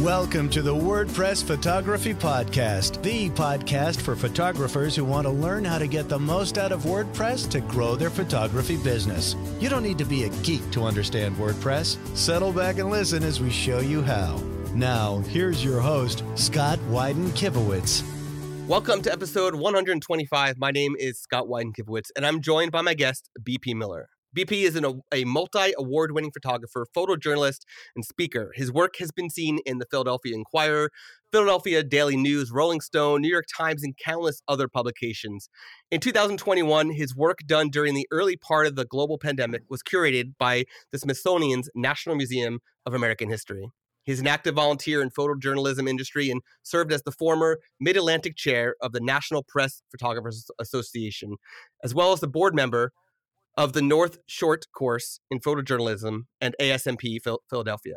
Welcome to the WordPress Photography Podcast, the podcast for photographers who want to learn how to get the most out of WordPress to grow their photography business. You don't need to be a geek to understand WordPress. Settle back and listen as we show you how. Now, here's your host, Scott Wyden Kivowitz. Welcome to episode 125. My name is Scott Wyden Kivowitz, and I'm joined by my guest, BP Miller. BP is an, a multi award winning photographer, photojournalist, and speaker. His work has been seen in the Philadelphia Inquirer, Philadelphia Daily News, Rolling Stone, New York Times, and countless other publications. In 2021, his work done during the early part of the global pandemic was curated by the Smithsonian's National Museum of American History. He's an active volunteer in photojournalism industry and served as the former Mid-Atlantic chair of the National Press Photographers Association, as well as the board member of the Northern Short course in photojournalism and ASMP Philadelphia.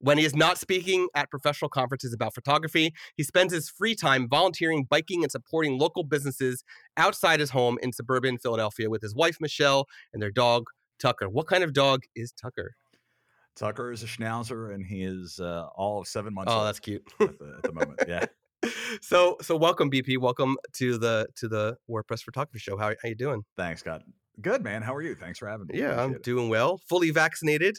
When he is not speaking at professional conferences about photography, he spends his free time volunteering, biking, and supporting local businesses outside his home in suburban Philadelphia with his wife, Michelle, and their dog, Tucker. What kind of dog is Tucker? Tucker is a schnauzer, and he is uh, all of seven months. Oh, that's cute. at, the, at the moment. Yeah. so, so welcome, BP. Welcome to the to the WordPress Photography Show. How how you doing? Thanks, Scott. Good man. How are you? Thanks for having me. Yeah, Appreciate I'm it. doing well. Fully vaccinated.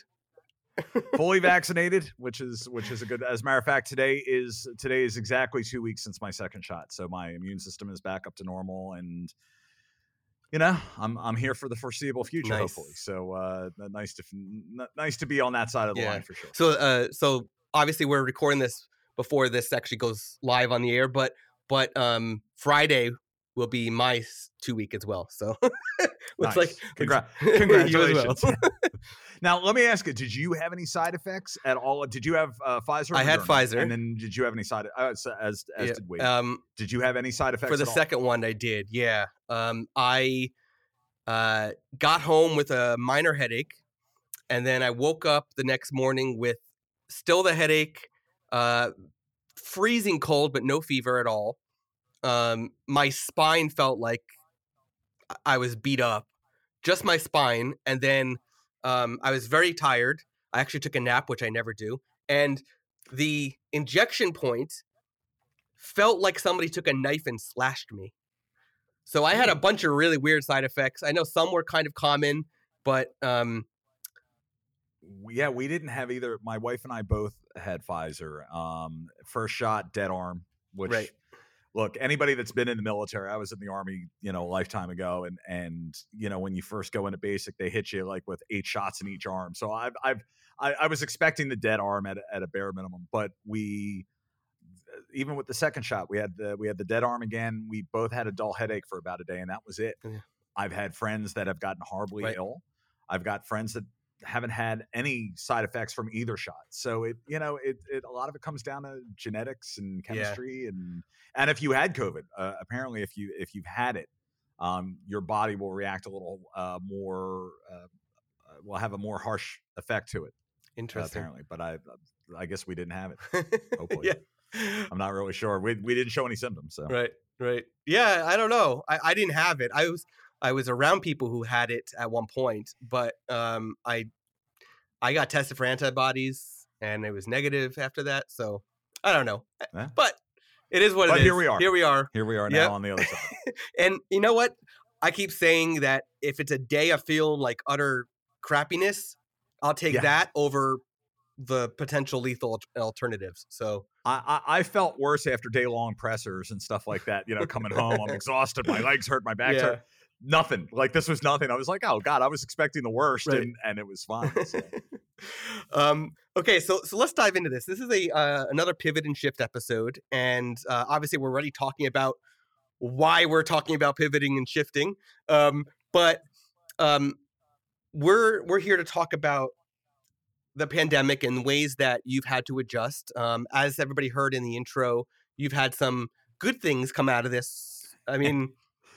fully vaccinated, which is which is a good. As a matter of fact, today is today is exactly two weeks since my second shot, so my immune system is back up to normal, and you know I'm I'm here for the foreseeable future, Nice. hopefully. So uh, nice to n- nice to be on that side of the Yeah. line for sure. So, uh, so obviously we're recording this before this actually goes live on the air, but but um, Friday will be my two week as well. So looks Nice. like Congra- you as well. congratulations. now, let me ask you: Did you have any side effects at all? Did you have uh, Pfizer? I had Moderna? Pfizer. and then did you have any side? Uh, as as, Yeah, did we. um, did you have any side effects for the second one, I did. Yeah, um, I uh, got home with a minor headache, and then I woke up the next morning with still the headache, uh, freezing cold, but no fever at all. Um, my spine felt like I- was beat up, just my spine, and then um, I was very tired. I actually took a nap, which I never do, and the injection point felt like somebody took a knife and slashed me. So I had a bunch of really weird side effects. I know some were kind of common, but um, yeah, we didn't have either. My wife and I both had Pfizer. Um, first shot, dead arm. Which, Right. Look, anybody that's been in the military, I was in the army, you know, a lifetime ago, and and you know, when you first go into basic, they hit you like with eight shots in each arm. So I've I've I, I was expecting the dead arm at a- at a bare minimum, but we. Even with the second shot, we had the we had the dead arm again. We both had a dull headache for about a day, and that was it. Yeah. I've had friends that have gotten horribly Right. ill. I've got friends that haven't had any side effects from either shot. So it, you know, it, it a lot of it comes down to genetics and Yeah. chemistry and and if you had COVID, uh, apparently if you if you've had it, um, your body will react a little uh, more, uh, uh, will have a more harsh effect to it. uh, interesting. apparently, but I I guess we didn't have it. Hopefully. yeah. I'm not really sure. We we didn't show any symptoms. So Right, right. Yeah, I don't know. I, I didn't have it. I was I was around people who had it at one point, but um I I got tested for antibodies and it was negative after that. So I don't know. Yeah. But it is what But it is. here we are. Here we are. here we are now Yep. on the other side. And you know what? I keep saying that if it's a day I feel like utter crappiness, I'll take Yeah. that over the potential lethal alternatives. So I, I I felt worse after day long pressers and stuff like that. You know, coming home, I'm exhausted. My legs hurt. My back hurt. Nothing. Like this was nothing. I was like, oh god, I was expecting the worst, Right. and and it was fine. So. um, okay, so so let's dive into this. This is a uh, another pivot and shift episode, and uh, obviously we're already talking about why we're talking about pivoting and shifting. Um, but um, we're we're here to talk about the pandemic and ways that you've had to adjust. Um, as everybody heard in the intro, you've had some good things come out of this. I mean,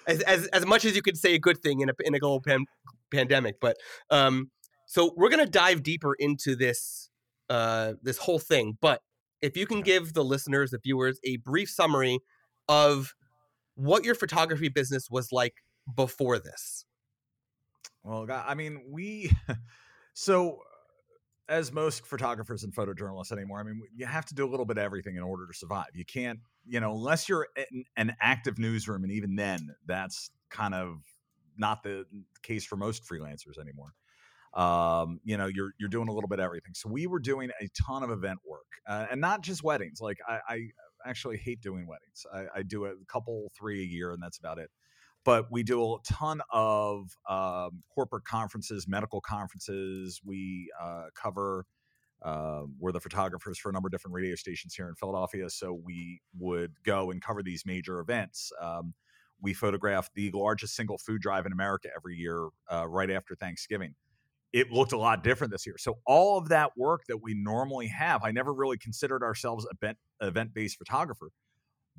as as as much as you could say a good thing in a in a global pan- pandemic, but um, so we're gonna dive deeper into this uh, this whole thing. But if you can give the listeners, the viewers, a brief summary of what your photography business was like before this. Well, I mean, we so as most photographers and photojournalists anymore, I mean, you have to do a little bit of everything in order to survive. You can't, you know, unless you're in an active newsroom, and even then, that's kind of not the case for most freelancers anymore. Um, you know, you're you're doing a little bit of everything. So we were doing a ton of event work, uh, and not just weddings. Like I, I actually hate doing weddings. I, I do a couple, three a year, and that's about it but we do a ton of um, corporate conferences, medical conferences. We uh, cover. Uh, we're the photographers for a number of different radio stations here in Philadelphia, so we would go and cover these major events. Um, we photograph the largest single food drive in America every year, uh, right after Thanksgiving. It looked a lot different this year. So all of that work that we normally have, I never really considered ourselves event event based photographer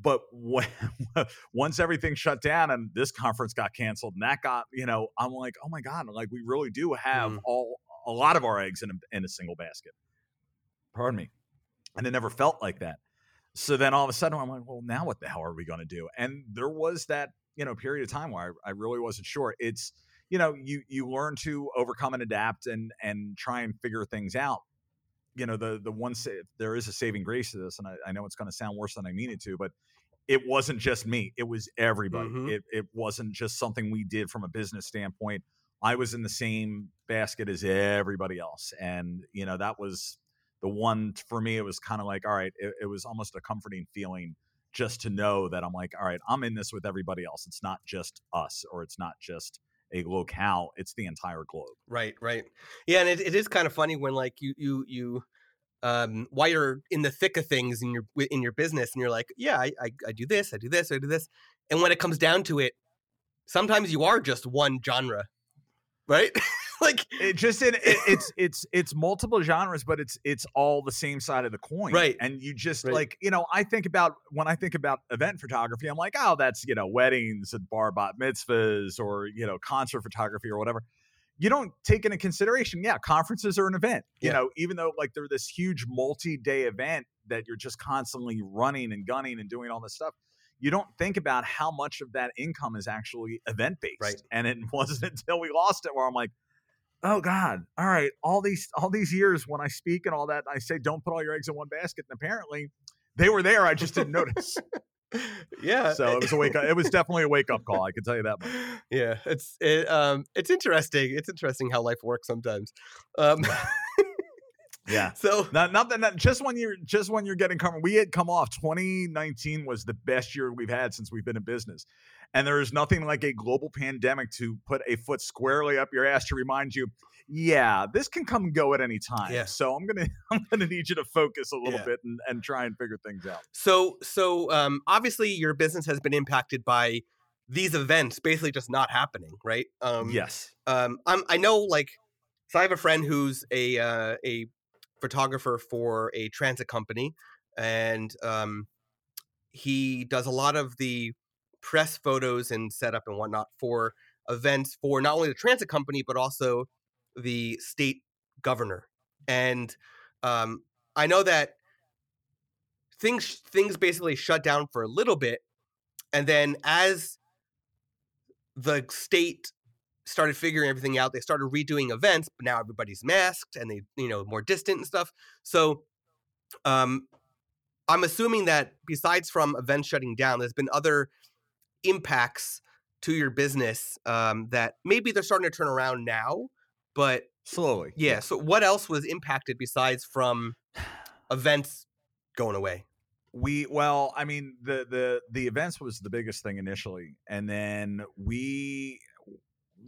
but when, once everything shut down and this conference got canceled and that got, you know, I'm like, oh my God, like we really do have mm. all a lot of our eggs in a, in a single basket. Pardon me. And it never felt like that. So then all of a sudden I'm like, well, now what the hell are we going to do? And there was that, you know, period of time where I, I really wasn't sure. It's, you know, you you learn to overcome and adapt and and try and figure things out you know the the one sa- there is a saving grace to this and i, I know it's going to sound worse than i mean it to but it wasn't just me it was everybody. Mm-hmm. it, it wasn't just something we did from a business standpoint. I was in the same basket as everybody else and you know that was the one for me it was kind of like all right it, it was almost a comforting feeling just to know that i'm like all right i'm in this with everybody else. It's not just us or it's not just a locale it's the entire globe. Right right. Yeah and it, it is kind of funny when like you you you um while you're in the thick of things in your in your business and you're like yeah I, I i do this i do this i do this and when it comes down to it sometimes you are just one genre right like it just it, it, it's it's it's multiple genres but it's it's all the same side of the coin. Right. And you just right. like you know i think about when i think about event photography i'm like oh that's you know weddings and bar bat mitzvahs or you know concert photography or whatever. You don't take into consideration yeah conferences are an event you yeah. know even though like they're this huge multi-day event that you're just constantly running and gunning and doing all this stuff you don't think about how much of that income is actually event based right. And it wasn't until we lost it where i'm like oh god. All right. All these all these years when i speak and all that i say don't put all your eggs in one basket. And apparently they were there. I just didn't notice. Yeah so it was a wake up it was definitely a wake up call i can tell you that much. yeah it's it, um it's interesting it's interesting how life works sometimes. Um yeah so not not that not, just when you're just when you're getting covered we had come off 2019 was the best year we've had since we've been in business and there is nothing like a global pandemic to put a foot squarely up your ass to remind you, yeah, this can come and go at any time. Yeah. So I'm gonna I'm gonna need you to focus a little yeah. bit and, and try and figure things out. So so um, obviously your business has been impacted by these events basically just not happening, right? Um, yes. Um, I'm, I know like so I have a friend who's a uh, a photographer for a transit company, and um, he does a lot of the press photos and setup and whatnot for events for not only the transit company but also the state governor. And um, I know that things things basically shut down for a little bit, and then as the state started figuring everything out, they started redoing events. But now everybody's masked and they you know more distant and stuff. So um, I'm assuming that besides from events shutting down, there's been other impacts to your business um, that maybe they're starting to turn around now, but slowly. Yeah, yeah. So what else was impacted besides from events going away? We well, I mean the the the events was the biggest thing initially, and then we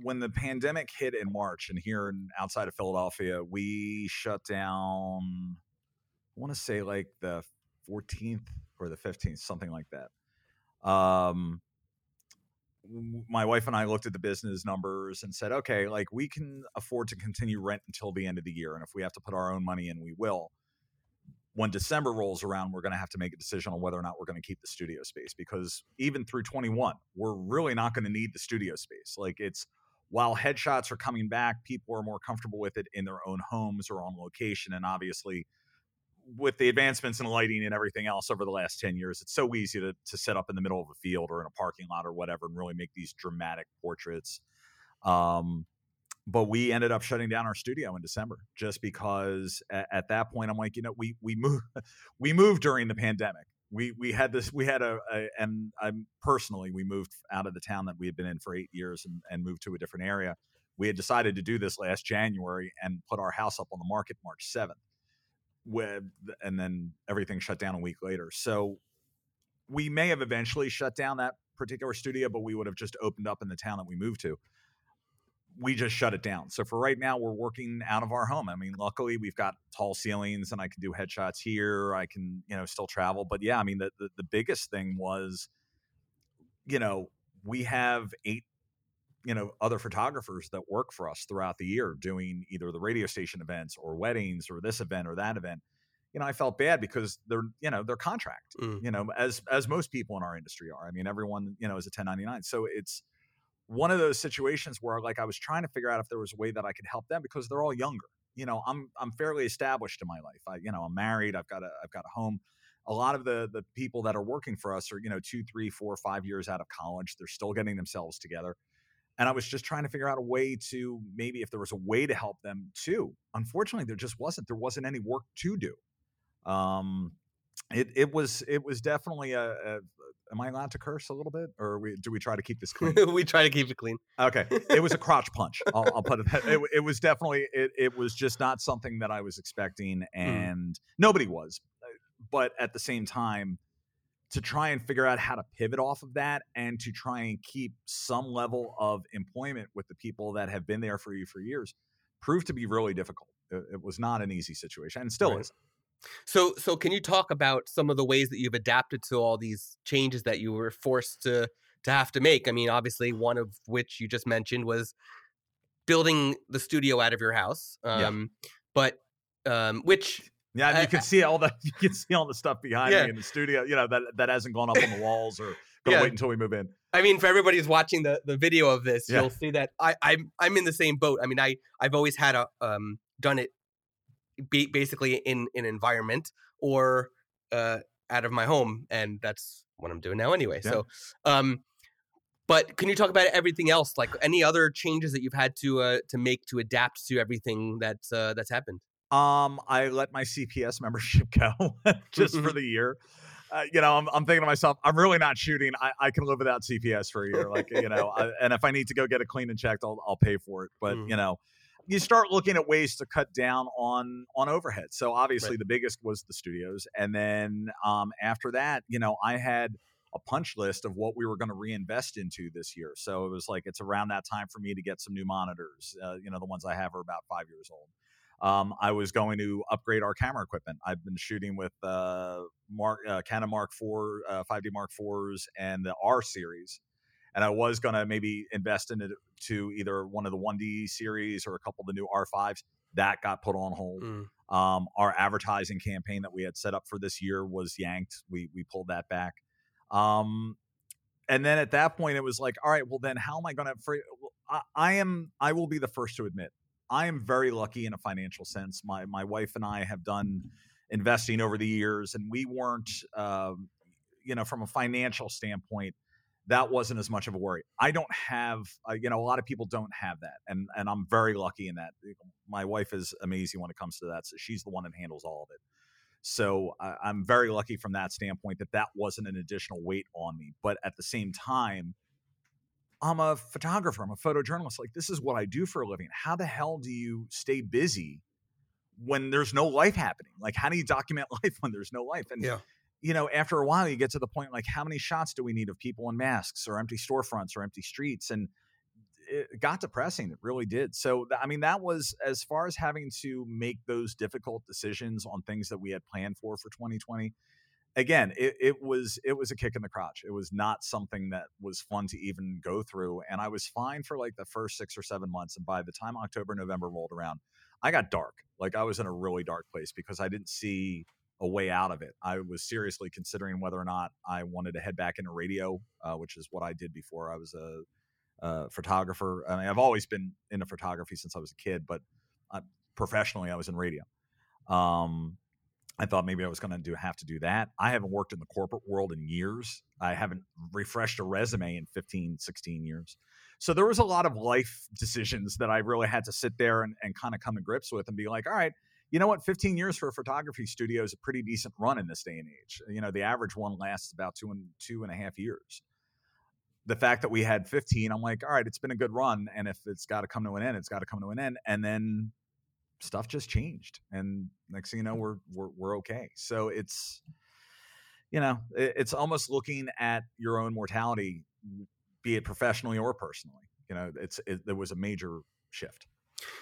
when the pandemic hit in March and here in, outside of Philadelphia, we shut down. I want to say like the 14th or the 15th, something like that. Um, my wife and I looked at the business numbers and said, okay, like we can afford to continue rent until the end of the year. And if we have to put our own money in, we will. When December rolls around, we're going to have to make a decision on whether or not we're going to keep the studio space because even through 21, we're really not going to need the studio space. Like it's while headshots are coming back, people are more comfortable with it in their own homes or on location. And obviously, with the advancements in lighting and everything else over the last 10 years, it's so easy to, to set up in the middle of a field or in a parking lot or whatever and really make these dramatic portraits. Um, but we ended up shutting down our studio in December just because at, at that point I'm like, you know, we we moved we moved during the pandemic. We we had this we had a, a and I'm personally we moved out of the town that we had been in for eight years and, and moved to a different area. We had decided to do this last January and put our house up on the market March 7th. With, and then everything shut down a week later. So we may have eventually shut down that particular studio, but we would have just opened up in the town that we moved to we just shut it down. So for right now, we're working out of our home. I mean, luckily we've got tall ceilings and I can do headshots here. I can, you know, still travel. But yeah, I mean, the, the, the biggest thing was, you know, we have eight, you know, other photographers that work for us throughout the year doing either the radio station events or weddings or this event or that event. You know, I felt bad because they're, you know, they're contract, mm. you know, as as most people in our industry are. I mean, everyone, you know, is a 1099. So it's one of those situations where like I was trying to figure out if there was a way that I could help them because they're all younger. You know, I'm I'm fairly established in my life. I you know I'm married. I've got a I've got a home. A lot of the the people that are working for us are you know two, three, four, five years out of college. They're still getting themselves together. And I was just trying to figure out a way to maybe if there was a way to help them too. Unfortunately, there just wasn't. There wasn't any work to do. Um, it it was it was definitely a, a, am I allowed to curse a little bit, or we, do we try to keep this clean? we try to keep it clean. Okay, it was a crotch punch. I'll, I'll put it, it. It was definitely. It, it was just not something that I was expecting, mm. and mm. nobody was. Uh, but at the same time, to try and figure out how to pivot off of that, and to try and keep some level of employment with the people that have been there for you for years, proved to be really difficult. It, it was not an easy situation, and still right. is. So, so can you talk about some of the ways that you've adapted to all these changes that you were forced to to have to make? I mean, obviously, one of which you just mentioned was building the studio out of your house. Um, yeah. But um, which yeah, you can see all the you can see all the stuff behind yeah. me in the studio. You know that that hasn't gone up on the walls or gonna yeah. wait until we move in. I mean, for everybody who's watching the, the video of this, yeah. you'll see that I, I'm I'm in the same boat. I mean, I I've always had a um done it be basically in an environment or uh, out of my home, and that's what I'm doing now anyway. Yeah. So, um, but can you talk about everything else, like any other changes that you've had to uh, to make to adapt to everything that's uh, that's happened? Um, I let my CPS membership go just for the year. Uh, you know, I'm, I'm thinking to myself, I'm really not shooting. I, I can live without CPS for a year. Like, you know, I, and if I need to go get it cleaned and checked, I'll, I'll pay for it. But, mm. you know, you start looking at ways to cut down on on overhead. So obviously right. the biggest was the studios, and then um, after that, you know, I had a punch list of what we were going to reinvest into this year. So it was like it's around that time for me to get some new monitors. Uh, you know, the ones I have are about five years old. Um, I was going to upgrade our camera equipment. I've been shooting with uh, Mark uh, Canon Mark IV, 5D uh, Mark IVs, and the R series and I was going to maybe invest in it to either one of the 1D series or a couple of the new R5s. That got put on hold. Mm. Um, our advertising campaign that we had set up for this year was yanked. We we pulled that back. Um, and then at that point, it was like, all right, well then, how am I going to? I, I am. I will be the first to admit, I am very lucky in a financial sense. My my wife and I have done investing over the years, and we weren't, um, you know, from a financial standpoint that wasn't as much of a worry. I don't have, uh, you know, a lot of people don't have that, and and I'm very lucky in that. My wife is amazing when it comes to that, so she's the one that handles all of it. So I'm very lucky from that standpoint that that wasn't an additional weight on me. But at the same time, I'm a photographer. I'm a photojournalist. Like this is what I do for a living. How the hell do you stay busy when there's no life happening? Like how do you document life when there's no life? And yeah you know, after a while, you get to the point like, how many shots do we need of people in masks or empty storefronts or empty streets? And it got depressing. It really did. So, I mean, that was as far as having to make those difficult decisions on things that we had planned for for 2020. Again, it, it was it was a kick in the crotch. It was not something that was fun to even go through, and I was fine for like the first six or seven months. And by the time October, November rolled around, I got dark. Like I was in a really dark place because I didn't see a way out of it. I was seriously considering whether or not I wanted to head back into radio, uh, which is what I did before I was a, a, photographer. I mean, I've always been into photography since I was a kid, but uh, professionally, I was in radio. Um, I thought maybe I was going to do have to do that. I haven't worked in the corporate world in years. I haven't refreshed a resume in 15, 16 years. So there was a lot of life decisions that I really had to sit there and, and kind of come to grips with and be like, all right, you know what? 15 years for a photography studio is a pretty decent run in this day and age. You know, the average one lasts about two and two and a half years. The fact that we had 15, I'm like, all right, it's been a good run. And if it's got to come to an end, it's got to come to an end. And then stuff just changed. And next thing you know, mm. we're, we're, we're okay. So it's, you know, it's almost looking at your own mortality be it professionally or personally. You know, it's it, there was a major shift.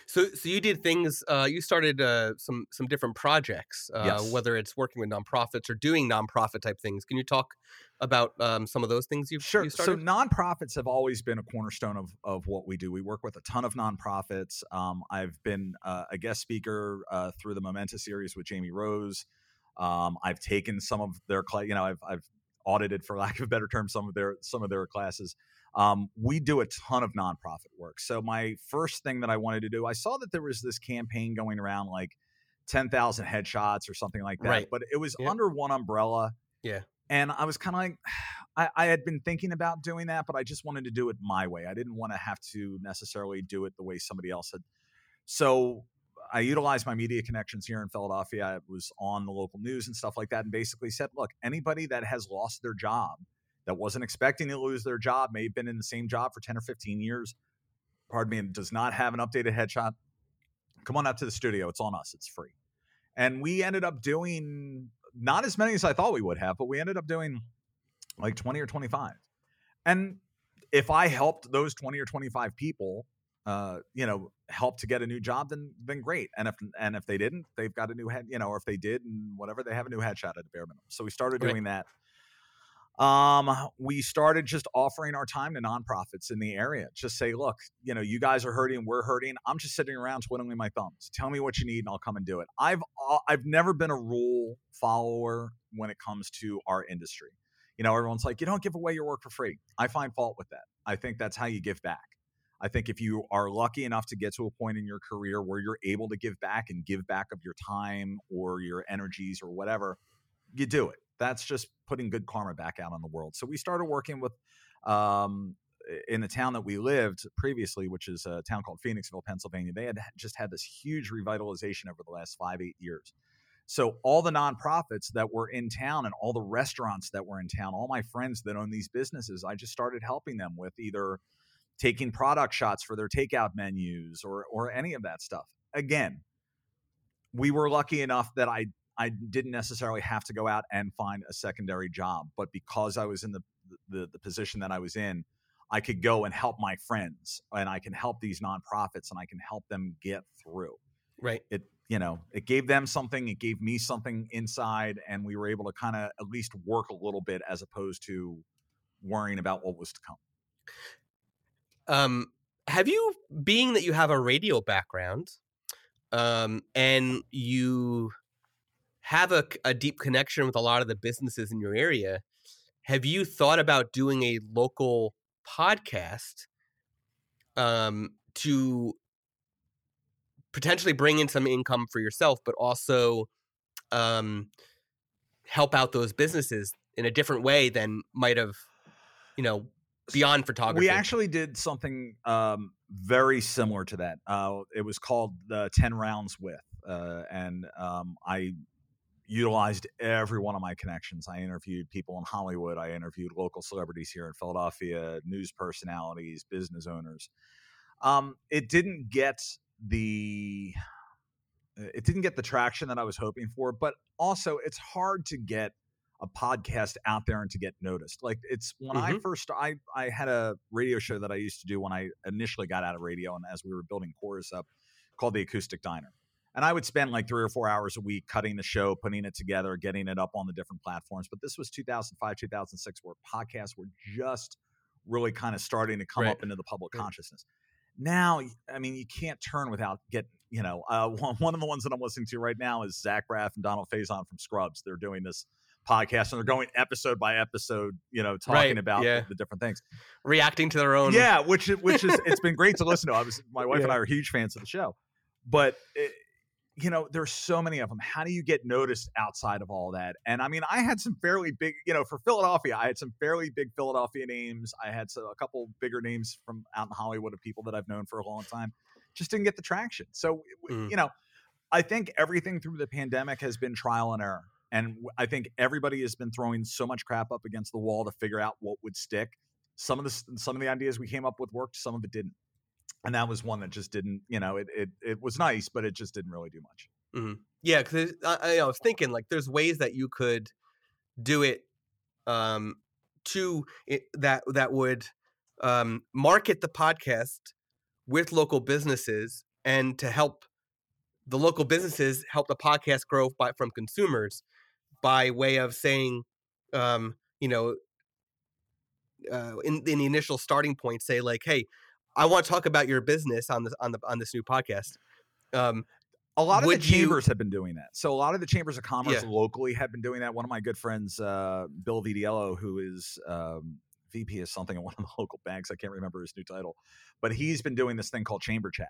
So, so you did things. Uh, you started uh, some some different projects, uh, Yes. whether it's working with nonprofits or doing nonprofit type things. Can you talk about um, some of those things you've Sure. you So nonprofits have always been a cornerstone of of what we do. We work with a ton of nonprofits. Um, I've been uh, a guest speaker uh, through the Momenta series with Jamie Rose. Um, I've taken some of their, you know, I've I've audited, for lack of a better term, some of their some of their classes. Um, we do a ton of nonprofit work. So my first thing that I wanted to do, I saw that there was this campaign going around, like ten thousand headshots or something like that. Right. But it was Yep. under one umbrella. Yeah. And I was kind of like, I, I had been thinking about doing that, but I just wanted to do it my way. I didn't want to have to necessarily do it the way somebody else had. So I utilized my media connections here in Philadelphia. I was on the local news and stuff like that, and basically said, look, anybody that has lost their job, that wasn't expecting to lose their job, may have been in the same job for 10 or 15 years, pardon me, and does not have an updated headshot, come on out to the studio. It's on us, it's free. And we ended up doing not as many as I thought we would have, but we ended up doing like 20 or 25. And if I helped those 20 or 25 people, uh, you know, help to get a new job, then then great. And if and if they didn't, they've got a new head, you know, or if they did and whatever, they have a new headshot at a bare minimum. So we started doing that. Um, we started just offering our time to nonprofits in the area. Just say, look, you know, you guys are hurting, we're hurting. I'm just sitting around twiddling my thumbs. Tell me what you need, and I'll come and do it. I've uh, I've never been a rule follower when it comes to our industry. You know, everyone's like, you don't give away your work for free. I find fault with that. I think that's how you give back. I think if you are lucky enough to get to a point in your career where you're able to give back and give back of your time or your energies or whatever, you do it. That's just putting good karma back out on the world. So we started working with um, in the town that we lived previously, which is a town called Phoenixville, Pennsylvania. They had just had this huge revitalization over the last five, eight years. So all the nonprofits that were in town and all the restaurants that were in town, all my friends that own these businesses, I just started helping them with either taking product shots for their takeout menus or or any of that stuff. Again, we were lucky enough that I I didn't necessarily have to go out and find a secondary job, but because I was in the the, the position that I was in, I could go and help my friends and I can help these nonprofits and I can help them get through right. it you know it gave them something it gave me something inside and we were able to kind of at least work a little bit as opposed to worrying about what was to come Um, have you, being that you have a radio background, um, and you have a deep connection with a lot of the businesses in your area, have you thought about doing a local podcast um, to potentially bring in some income for yourself, but also um, help out those businesses in a different way than might have, you know, beyond photography? we actually did something um, very similar to that uh, it was called the 10 rounds with uh, and um, i utilized every one of my connections i interviewed people in hollywood i interviewed local celebrities here in philadelphia news personalities business owners um, it didn't get the it didn't get the traction that i was hoping for but also it's hard to get a podcast out there and to get noticed. Like it's when I first I I had a radio show that I used to do when I initially got out of radio and as we were building chorus up called the Acoustic Diner. And I would spend like 3 or 4 hours a week cutting the show, putting it together, getting it up on the different platforms. But this was 2005, 2006 where podcasts were just really kind of starting to come Right. up into the public Right. consciousness. Now, I mean, you can't turn without getting, you know, uh, one, one of the ones that I'm listening to right now is Zach Braff and Donald Faison from Scrubs. They're doing this podcast and they're going episode by episode, you know, talking Right, about yeah. the, the different things. reacting to their own. Yeah, which which is it's been great to listen to. I was my wife and I are huge fans of the show, but it, you know, there's so many of them. How do you get noticed outside of all that? And I mean, I had some fairly big, you know, for Philadelphia, I had some fairly big Philadelphia names. I had a couple bigger names from out in Hollywood of people that I've known for a long time. Just didn't get the traction. So, mm. you know, I think everything through the pandemic has been trial and error. And I think everybody has been throwing so much crap up against the wall to figure out what would stick. Some of the some of the ideas we came up with worked, some of it didn't and that was one that just didn't you know it it, it was nice but it just didn't really do much mm-hmm. yeah because I, I, was thinking like there's ways that you could do it um to it, that that would um market the podcast with local businesses and to help the local businesses help the podcast grow by, from consumers by way of saying um you know uh, in, in the initial starting point say like hey I want to talk about your business on this on the on this new podcast. Um, a lot of the chambers you, have been doing that. So a lot of the chambers of commerce yeah. locally have been doing that. One of my good friends, uh, Bill Vidiello, who is um, VP of something at one of the local banks, I can't remember his new title, but he's been doing this thing called Chamber Chat.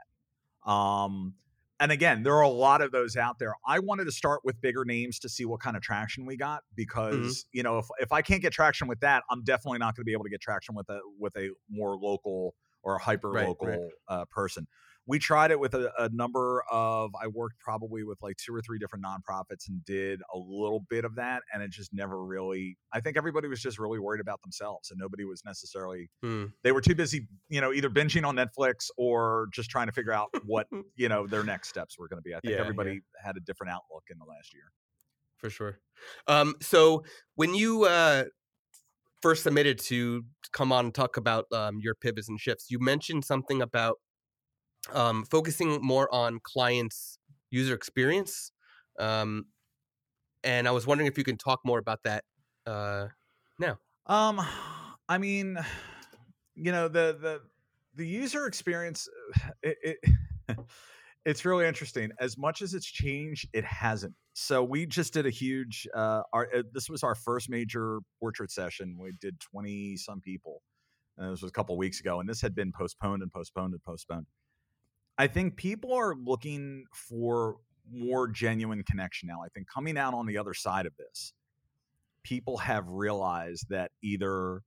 Um, and again, there are a lot of those out there. I wanted to start with bigger names to see what kind of traction we got mm-hmm. because mm-hmm. you know if if I can't get traction with that, I'm definitely not going to be able to get traction with a with a more local or hyper local right, right. uh, person. We tried it with a, a, number of. I worked probably with like two or three different nonprofits and did a little bit of that, and it just never really. I think everybody was just really worried about themselves, and nobody was necessarily. Hmm. They were too busy, you know, either binging on Netflix or just trying to figure out what you know their next steps were going to be. I think yeah, everybody yeah. had a different outlook in the last year. For sure. Um, so when you uh, first submitted to come on and talk about um, your pivots and shifts, you mentioned something about um, focusing more on clients' user experience. Um, and I was wondering if you can talk more about that uh, now. Um, I mean, you know the the the user experience. It, it it's really interesting. As much as it's changed, it hasn't. So we just did a huge. Uh, our uh, this was our first major portrait session. We did twenty some people, and this was a couple weeks ago. And this had been postponed and postponed and postponed. I think people are looking for more genuine connection now. I think coming out on the other side of this, people have realized that either,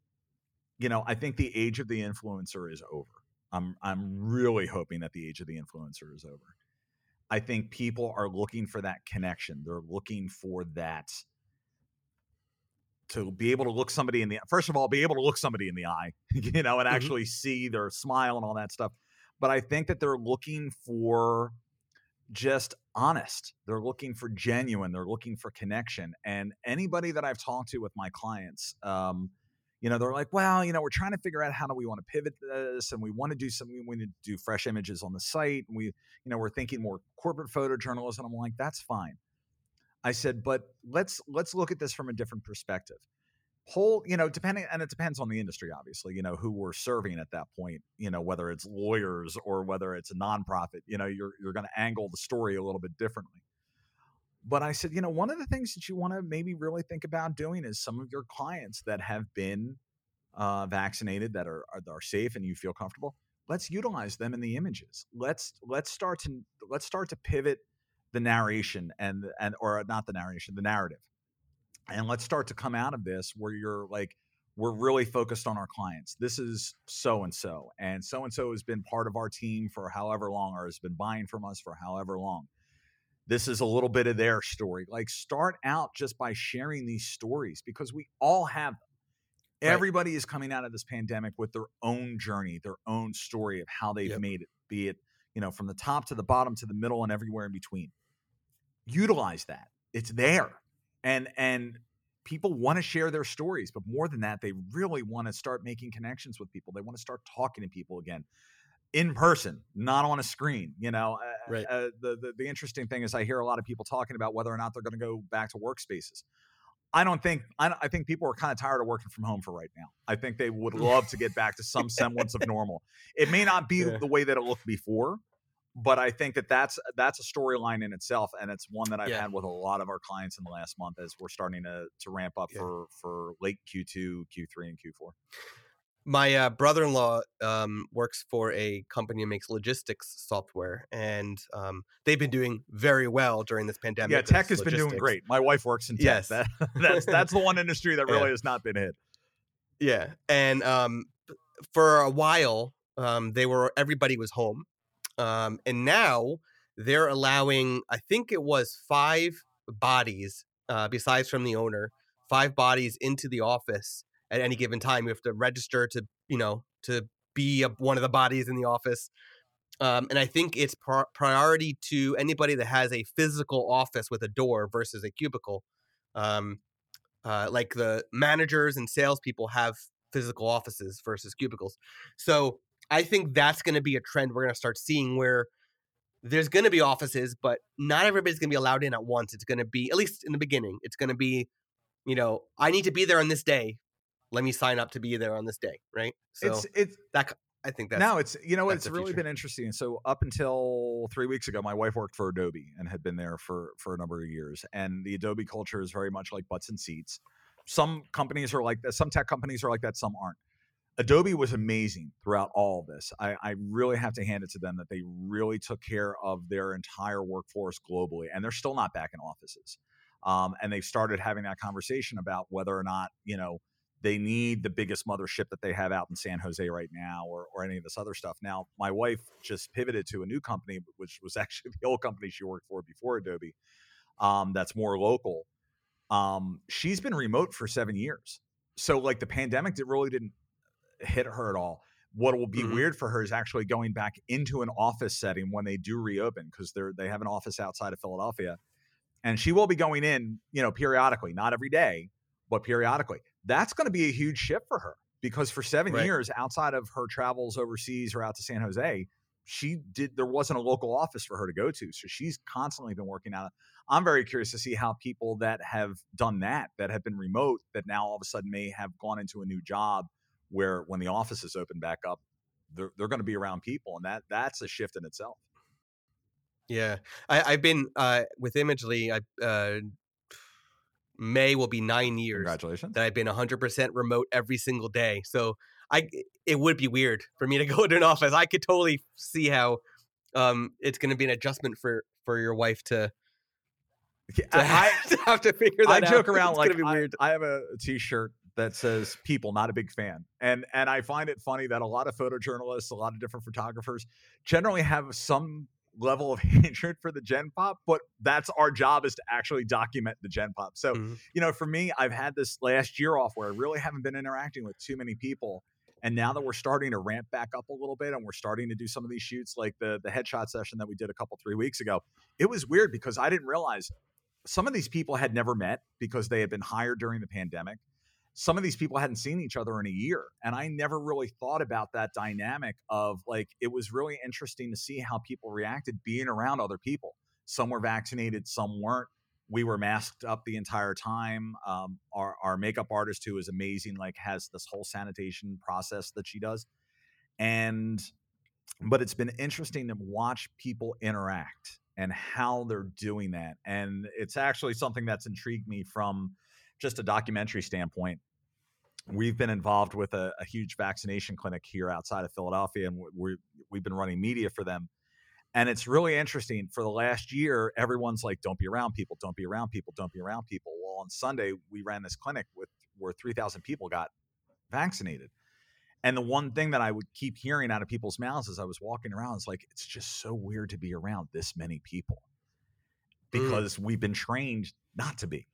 you know, I think the age of the influencer is over. I'm I'm really hoping that the age of the influencer is over. I think people are looking for that connection. They're looking for that to be able to look somebody in the first of all, be able to look somebody in the eye, you know, and mm-hmm. actually see their smile and all that stuff. But I think that they're looking for just honest. They're looking for genuine. They're looking for connection. And anybody that I've talked to with my clients, um, you know, they're like, well, you know, we're trying to figure out how do we want to pivot this and we want to do something, we need to do fresh images on the site. And we, you know, we're thinking more corporate photojournalism. I'm like, that's fine. I said, but let's let's look at this from a different perspective. Whole, you know, depending and it depends on the industry, obviously, you know, who we're serving at that point, you know, whether it's lawyers or whether it's a nonprofit, you know, you're you're gonna angle the story a little bit differently. But I said, you know, one of the things that you want to maybe really think about doing is some of your clients that have been uh, vaccinated, that are, are are safe, and you feel comfortable. Let's utilize them in the images. Let's let's start to let's start to pivot the narration and and or not the narration, the narrative, and let's start to come out of this where you're like we're really focused on our clients. This is so and so, and so and so has been part of our team for however long, or has been buying from us for however long this is a little bit of their story. Like start out just by sharing these stories because we all have them. Right. Everybody is coming out of this pandemic with their own journey, their own story of how they've yep. made it, be it, you know, from the top to the bottom to the middle and everywhere in between. Utilize that. It's there. And and people want to share their stories, but more than that, they really want to start making connections with people. They want to start talking to people again in person, not on a screen. You know, right. uh, the, the the interesting thing is I hear a lot of people talking about whether or not they're going to go back to workspaces. I don't think I, I think people are kind of tired of working from home for right now. I think they would love to get back to some semblance of normal. It may not be yeah. the way that it looked before, but I think that that's that's a storyline in itself, and it's one that I've yeah. had with a lot of our clients in the last month as we're starting to to ramp up yeah. for for late Q2, Q3, and Q4. my uh, brother-in-law um, works for a company that makes logistics software, and um, they've been doing very well during this pandemic. Yeah, tech has been doing great. My wife works in tech. Yes. That, that's that's the one industry that really Yeah. has not been hit. Yeah, and um, for a while, um, they were everybody was home, um, and now they're allowing. I think it was five bodies, uh, besides from the owner, five bodies into the office at any given time. You have to register to, you know, to be a, one of the bodies in the office. Um, and I think it's pri- priority to anybody that has a physical office with a door versus a cubicle. Um, uh, like the managers and salespeople have physical offices versus cubicles. So I think that's going to be a trend we're going to start seeing where there's going to be offices, but not everybody's going to be allowed in at once. It's going to be, at least in the beginning, it's going to be, you know, I need to be there on this day. Let me sign up to be there on this day, right? So it's it's that I think that's now it's you know it's really been interesting. So up until three weeks ago, my wife worked for Adobe and had been there for for a number of years. And the Adobe culture is very much like butts and seats. Some companies are like that. Some tech companies are like that. Some aren't. Adobe was amazing throughout all of this. I, I really have to hand it to them that they really took care of their entire workforce globally, and they're still not back in offices. Um, and they've started having that conversation about whether or not you know they need the biggest mothership that they have out in San Jose right now, or or any of this other stuff. Now, my wife just pivoted to a new company, which was actually the old company she worked for before Adobe. Um, that's more local. Um, she's been remote for seven years, so like the pandemic, it really didn't hit her at all. What will be Mhm. weird for her is actually going back into an office setting when they do reopen because they're they have an office outside of Philadelphia, and she will be going in, you know, periodically, not every day, but periodically. That's going to be a huge shift for her because for seven Right. years, outside of her travels overseas or out to San Jose, she did there wasn't a local office for her to go to, so she's constantly been working out. I'm very curious to see how people that have done that, that have been remote, that now all of a sudden may have gone into a new job where when the offices open back up, they're, they're going to be around people, and that that's a shift in itself. Yeah, I, I've been uh, with Imagely. I uh, May will be nine years Congratulations. that I've been 100% remote every single day. So I, it would be weird for me to go to an office. I could totally see how um, it's going to be an adjustment for for your wife to, Yeah, to, I, have, to have to figure I that out. joke around it's like I- I, have a T-shirt that says "People, not a big fan," and and I find it funny that a lot of photojournalists, a lot of different photographers, generally have some level of hatred for the Gen Pop, but that's our job is to actually document the Gen Pop. So Mhm. you know, for me, I've had this last year off where I really haven't been interacting with too many people. And now that we're starting to ramp back up a little bit and we're starting to do some of these shoots, like the the headshot session that we did a couple three weeks ago, it was weird because I didn't realize some of these people had never met because they had been hired during the pandemic. Some of these people hadn't seen each other in a year. And I never really thought about that dynamic of like, it was really interesting to see how people reacted being around other people. Some were vaccinated, some weren't. We were masked up the entire time. Um, our, our makeup artist, who is amazing, like has this whole sanitation process that she does. And, but it's been interesting to watch people interact and how they're doing that. And it's actually something that's intrigued me from just a documentary standpoint. We've been involved with a, a huge vaccination clinic here outside of Philadelphia, and we we've been running media for them. And it's really interesting. For the last year, everyone's like, "Don't be around people. Don't be around people. Don't be around people." Well, on Sunday, we ran this clinic with where three thousand people got vaccinated. And the one thing that I would keep hearing out of people's mouths as I was walking around is like, it's just so weird to be around this many people Mm. because we've been trained not to be.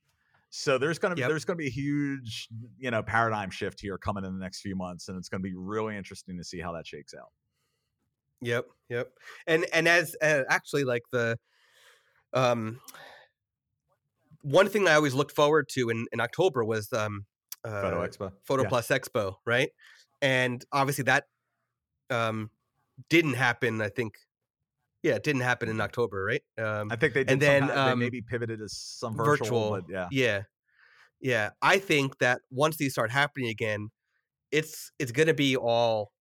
So there's gonna be Yep. there's gonna be a huge you know paradigm shift here coming in the next few months, and it's gonna be really interesting to see how that shakes out. Yep, yep. And and as uh, actually like the um one thing I always looked forward to in in October was um uh, Photo Expo, Photo Yeah. Plus Expo, right? And obviously that um didn't happen. I think, yeah, it didn't happen in October, right? Um, I think they did and then, um, they maybe pivoted to some virtual, but yeah, yeah, yeah. I think that once these start happening again, it's it's gonna be all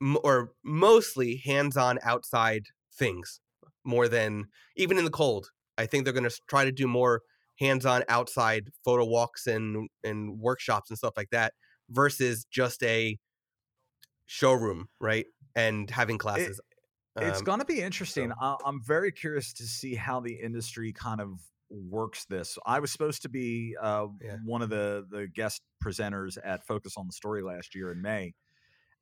m- or mostly hands-on outside things more than even in the cold. I think they're gonna try to do more hands-on outside photo walks and and workshops and stuff like that versus just a showroom, right? And having classes. It's Um, going to be interesting. so- I, I'm very curious to see how the industry kind of works this. I was supposed to be uh, Yeah. one of the the guest presenters at Focus on the Story last year in May,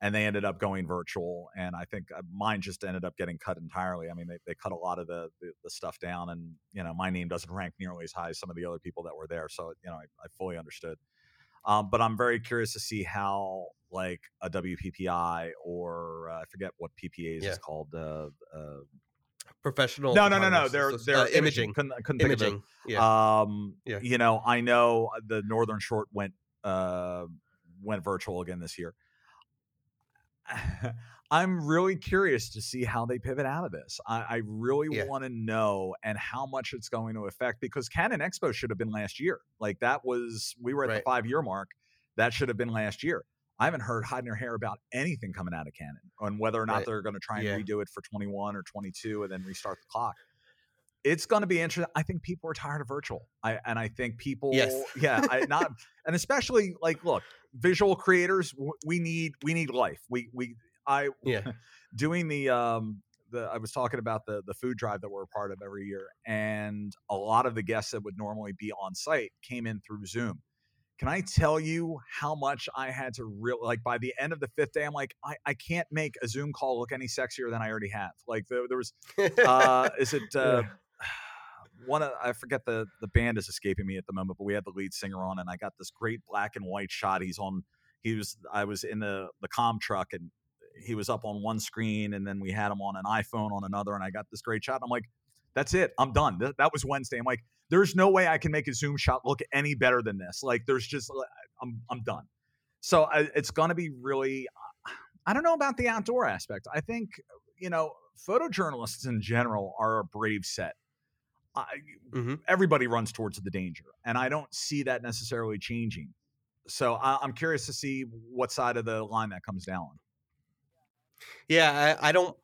and they ended up going virtual. And I think uh, mine just ended up getting cut entirely. I mean, they, they cut a lot of the, the the stuff down, and you know, my name doesn't rank nearly as high as some of the other people that were there. So you know, I, I fully understood. Um, but I'm very curious to see how like a WPPI or uh, I forget what PPAs Yeah. is called. Uh, uh, professional. no, no, no, no. They're so- they're uh, imaging. Couldn't, couldn't think of it. Imaging. Yeah. Um, Yeah. you know, I know the Northern Short went uh went virtual again this year. I'm really curious to see how they pivot out of this. I, I really Yeah. want to know and how much it's going to affect because Canon Expo should have been last year. Like that was we were at Right. the five year mark. That should have been last year. I haven't heard hide nor hair about anything coming out of Canon on whether or not Right. they're going to try and Yeah. redo it for 21 or 22 and then restart the clock. It's going to be interesting. I think people are tired of virtual. I and I think people, Yes. yeah, I not and especially like look, visual creators, we need we need life. We we I Yeah. doing the um the I was talking about the the food drive that we're a part of every year, and a lot of the guests that would normally be on site came in through Zoom. Can I tell you how much I had to real like by the end of the fifth day, I'm like, I, I can't make a Zoom call look any sexier than I already have. Like there, there was uh is it uh one I forget the the band is escaping me at the moment, but we had the lead singer on and I got this great black and white shot. He's on he was I was in the the com truck and he was up on one screen and then we had him on an iPhone on another and I got this great shot. I'm like, that's it. I'm done. Th- that was Wednesday. I'm like, there's no way I can make a Zoom shot look any better than this. Like there's just I'm I'm done. So I, it's to be really I don't know about the outdoor aspect. I think you know, photojournalists in general are a brave set. I, Mhm. Everybody runs towards the danger, and I don't see that necessarily changing. So I, I'm curious to see what side of the line that comes down. Yeah, I, I don't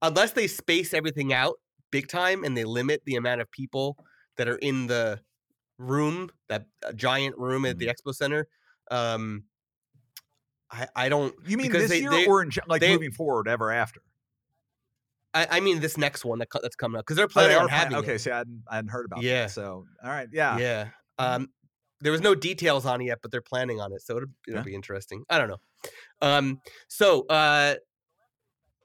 unless they space everything out big time and they limit the amount of people that are in the room, that uh, giant room at the Mm-hmm. expo center. Um, I I don't. You mean this they- year they- or in, like they- moving forward ever after? I, I mean this next one that that's coming up because they're Oh, they planning on plan- having. okay, it. see, I hadn't, I hadn't heard about Yeah. that. So all right, yeah, Yeah. Um, there was no details on it yet, but they're planning on it, so it'll, it'll Yeah. be interesting. I don't know. Um, so uh,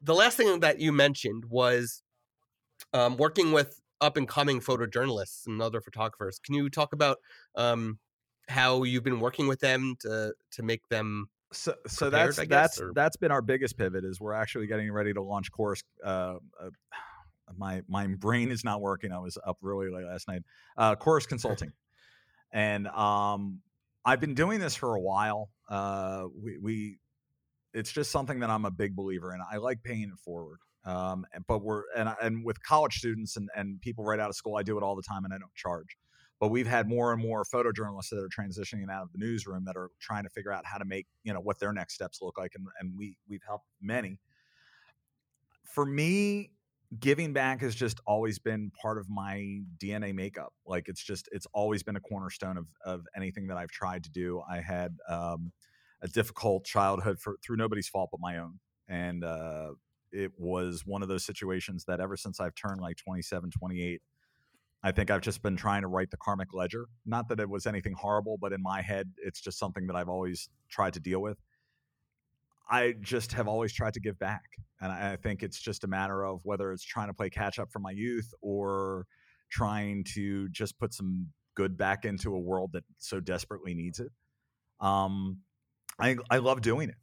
the last thing that you mentioned was um, working with up and coming photojournalists and other photographers. Can you talk about um, how you've been working with them to to make them? So so prepared, that's guess, that's or- that's been our biggest pivot is we're actually getting ready to launch course uh, uh my my brain is not working. I was up really late last night. Uh chorus consulting. And um i've been doing this for a while. Uh we we it's just something that i'm a big believer in. I like paying it forward. Um and- but we're and and with college students and and people right out of school i do it all the time and i don't charge but we've had more and more photojournalists that are transitioning out of the newsroom that are trying to figure out how to make you know what their next steps look like and, and we we've helped many. For me giving back has just always been part of my dna makeup. Like it's just it's always been a cornerstone of of anything that i've tried to do. I had um, a difficult childhood for through nobody's fault but my own and uh, it was one of those situations that ever since i've turned like 27 28 I think I've just been trying to right the karmic ledger. Not that it was anything horrible, but in my head, it's just something that I've always tried to deal with. I just have always tried to give back. And I think it's just a matter of whether it's trying to play catch up for my youth or trying to just put some good back into a world that so desperately needs it. Um, I, I love doing it.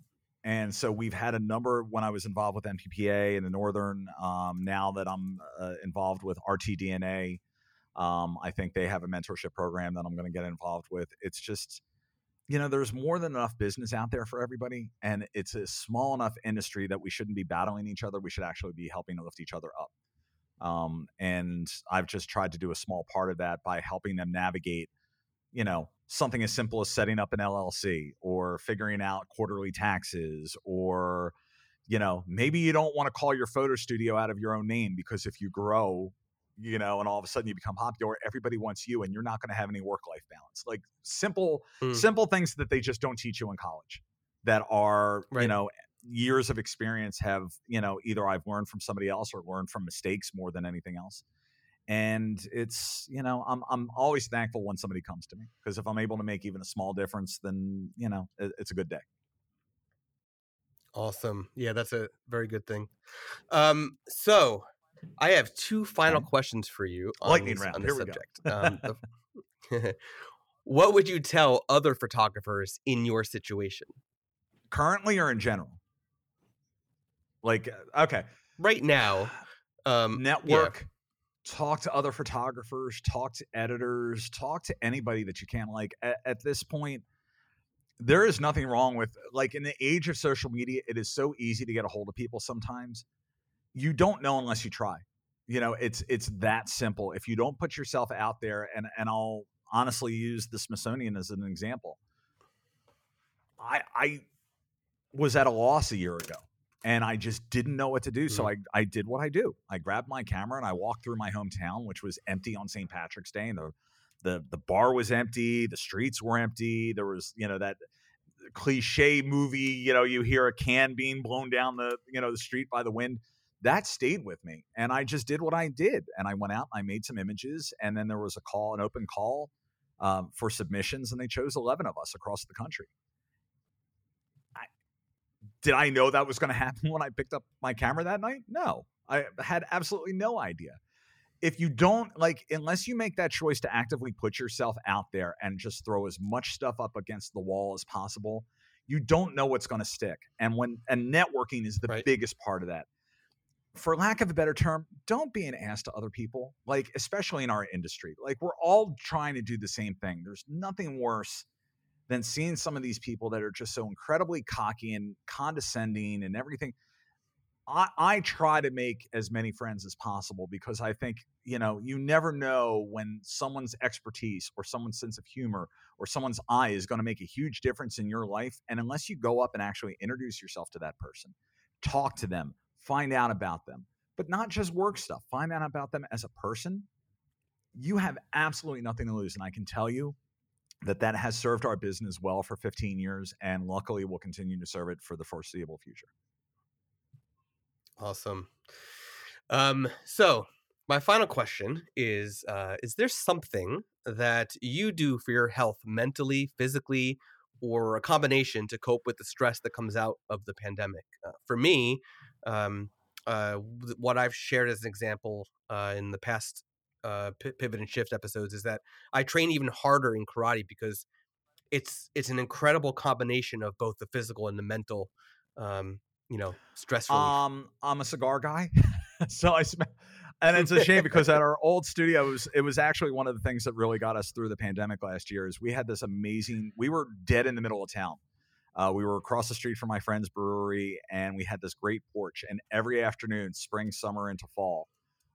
And so we've had a number when I was involved with NPPA in the Northern. Um, now that I'm uh, involved with RTDNA, um, I think they have a mentorship program that I'm going to get involved with. It's just, you know, there's more than enough business out there for everybody, and it's a small enough industry that we shouldn't be battling each other. We should actually be helping to lift each other up. Um, and I've just tried to do a small part of that by helping them navigate, you know, something as simple as setting up an LLC or figuring out quarterly taxes or you know, maybe you don't want to call your photo studio out of your own name because if you grow, you know, and all of a sudden you become popular, everybody wants you and you're not going to have any work life balance. Like simple, Mm. simple things that they just don't teach you in college that are, you know, years of experience have you know either I've learned from somebody else or learned from mistakes more than anything else. And it's you know I'm I'm always thankful when somebody comes to me because if I'm able to make even a small difference, then you know it, it's a good day. Awesome. Yeah, that's a very good thing. Um, so I have two final questions for you on, Lightning this, round. on Here this we go. subject. Um, the- what would you tell other photographers in your situation Currently or in general? Like uh, okay, right now? Um, yeah. network talk to other photographers talk to editors talk to anybody that you can like at, at this point there is nothing wrong with like in the age of social media it is so easy to get a hold of people sometimes you don't know unless you try you know it's it's that simple if you don't put yourself out there and and i'll honestly use the smithsonian as an example i i was at a loss a year ago and I just didn't know what to do. So mm-hmm. I, I did what I do. I grabbed my camera and I walked through my hometown, which was empty on St. Patrick's Day, and the the the bar was empty, the streets were empty. There was you know that cliche movie, you know, you hear a can being blown down the you know the street by the wind. That stayed with me, and I just did what I did, and I went out, and I made some images, and then there was a call, an open call um, for submissions, and they chose eleven of us across the country did I know that was going to happen when I picked up my camera that night? No, I had absolutely no idea. If you don't like, unless you make that choice to actively put yourself out there and just throw as much stuff up against the wall as possible, you don't know what's going to stick. And when and networking is the Right. biggest part of that. For lack of a better term, don't be an ass to other people. Like, especially in our industry, like we're all trying to do the same thing. There's nothing worse than seeing some of these people that are just so incredibly cocky and condescending and everything. I, I try to make as many friends as possible because I think, you know, you never know when someone's expertise or someone's sense of humor or someone's eye is going to make a huge difference in your life. And unless you go up and actually introduce yourself to that person, talk to them, find out about them, but not just work stuff, find out about them as a person, you have absolutely nothing to lose. And I can tell you, that that has served our business well for 15 years and luckily will continue to serve it for the foreseeable future Awesome. Um, so my final question is: uh, Is there something that you do for your health, mentally, physically, or a combination to cope with the stress that comes out of the pandemic? Uh, for me, um, uh, what I've shared as an example uh, in the past uh, pivot and shift episodes is that I train even harder in karate because it's it's an incredible combination of both the physical and the mental. Um, you know, stress relief. um i'm a cigar guy so i sm- and it's a shame because at our old studio it was it was actually one of the things that really got us through the pandemic last year is we had this amazing we were dead in the middle of town uh, we were across the street from my friend's brewery and we had this great porch and every afternoon spring summer into fall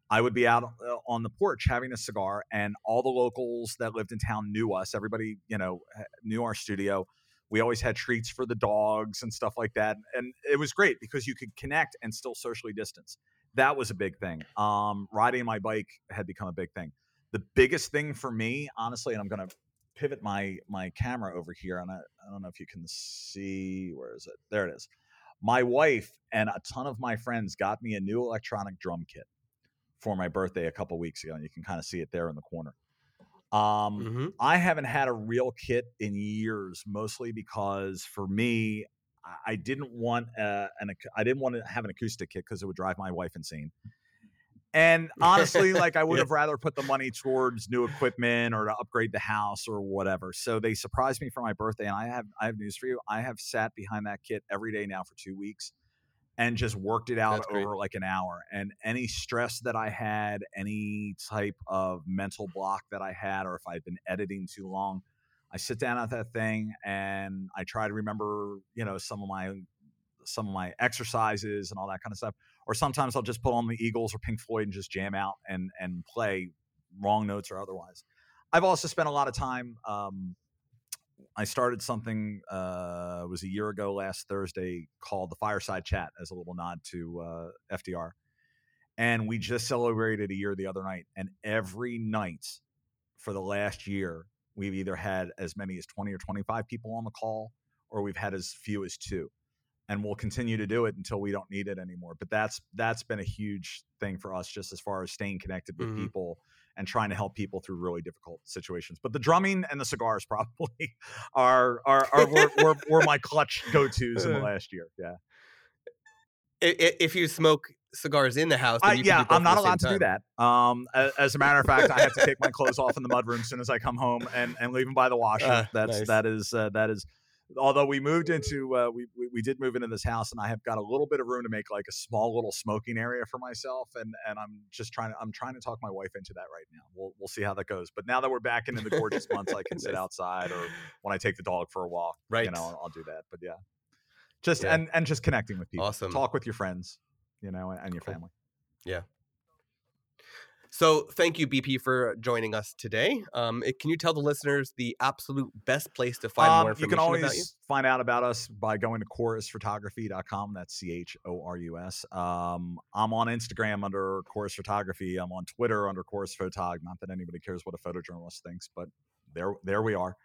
i would be out uh, on the porch having a cigar and all the locals that lived in town knew us everybody you know knew our studio. We always had treats for the dogs and stuff like that and it was great because you could connect and still socially distance. That was a big thing. Um, riding my bike had become a big thing. The biggest thing for me honestly and i'm going to pivot my my camera over here and I, I don't know if you can see where is it? There it is. My wife and a ton of my friends got me a new electronic drum kit for my birthday a couple weeks ago and you can kind of see it there in the corner. Um, hmm I haven't had a real kit in years, mostly because for me, I- I didn't want uh, an I didn't want to have an acoustic kit because it would drive my wife insane. And honestly, like I would Yeah. have rather put the money towards new equipment or to upgrade the house or whatever. So they surprised me for my birthday, and I have I have news for you. I have sat behind that kit every day now for two weeks, and just worked it out That's great. over like an hour. And any stress that I had, any type of mental block that I had, or if I'd been editing too long, I sit down at that thing and I try to remember, you know, some of my some of my exercises and all that kind of stuff. Or sometimes I'll just put on the Eagles or Pink Floyd and just jam out and and play wrong notes or otherwise. I've also spent a lot of time. Um, I started something uh, was a year ago last Thursday called the Fireside Chat as a little nod to uh, FDR, and we just celebrated a year the other night. And every night for the last year, we've either had as many as twenty or twenty five people on the call, or we've had as few as two. And we'll continue to do it until we don't need it anymore. But that's that's been a huge thing for us, just as far as staying connected with Mhm. people and trying to help people through really difficult situations. But the drumming and the cigars probably are are, are were, were, were my clutch go tos in the Uh. last year. Yeah, If you smoke cigars in the house, then I, yeah, I'm not allowed to same do that. Um, as a matter of fact, I have to take my clothes off in the mudroom as soon as I come home and and leave them by the washer. Ah, That's nice. that is uh, that is. Although we moved into uh, we, we we did move into this house and I have got a little bit of room to make like a small little smoking area for myself and and I'm just trying to I'm trying to talk my wife into that right now. We'll we'll see how that goes. But now that we're back into the gorgeous months, I can sit outside or when I take the dog for a walk, Right. You know, I'll, I'll do that. But yeah, just Yeah. and and just connecting with people. Awesome. Talk with your friends, you know, and, and your Cool. family. So thank you, BP, for joining us today. Um, it- can you tell the listeners the absolute best place to find more Um, you can always about you? find out about us by going to chorusphotography.com. That's C H O R U S. Um, I'm on Instagram under Chorus Photography. I'm on Twitter under Chorus Photog. Not that anybody cares what a photojournalist thinks, but there, there we are.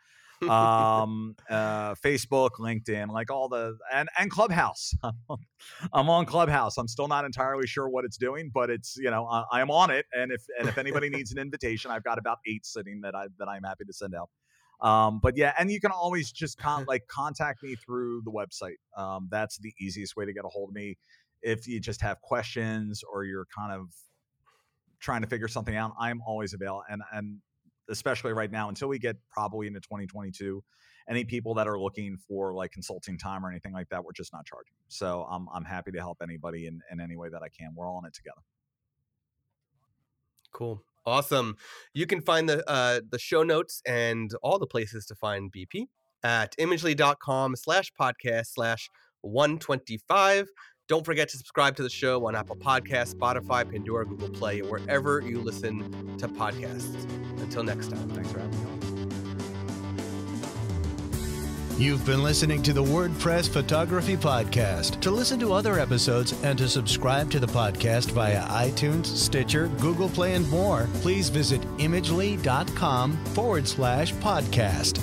Um, uh, Facebook, LinkedIn, like all the and and Clubhouse. I'm on Clubhouse. I'm still not entirely sure what it's doing, but it's you know I, I'm on it. And if and if anybody needs an invitation, I've got about eight sitting that I that I'm happy to send out. Um, but yeah, and you can always just con- like contact me through the website. Um, that's the easiest way to get a hold of me. If you just have questions or you're kind of trying to figure something out, I'm always available. And and especially right now, until we get probably into 2022, any people that are looking for like consulting time or anything like that, we're just not charging. So I'm I'm happy to help anybody in, in any way that I can. We're all in it together. Cool. Awesome. You can find the uh, the show notes and all the places to find BP at imagely.com slash podcast slash 125. Don't forget to subscribe to the show on Apple Podcasts, Spotify, Pandora, Google Play, or wherever you listen to podcasts. Until next time. Thanks for having me. on. You've been listening to the WordPress Photography Podcast. To listen to other episodes and to subscribe to the podcast via iTunes, Stitcher, Google Play, and more, please visit imagely.com forward slash podcast.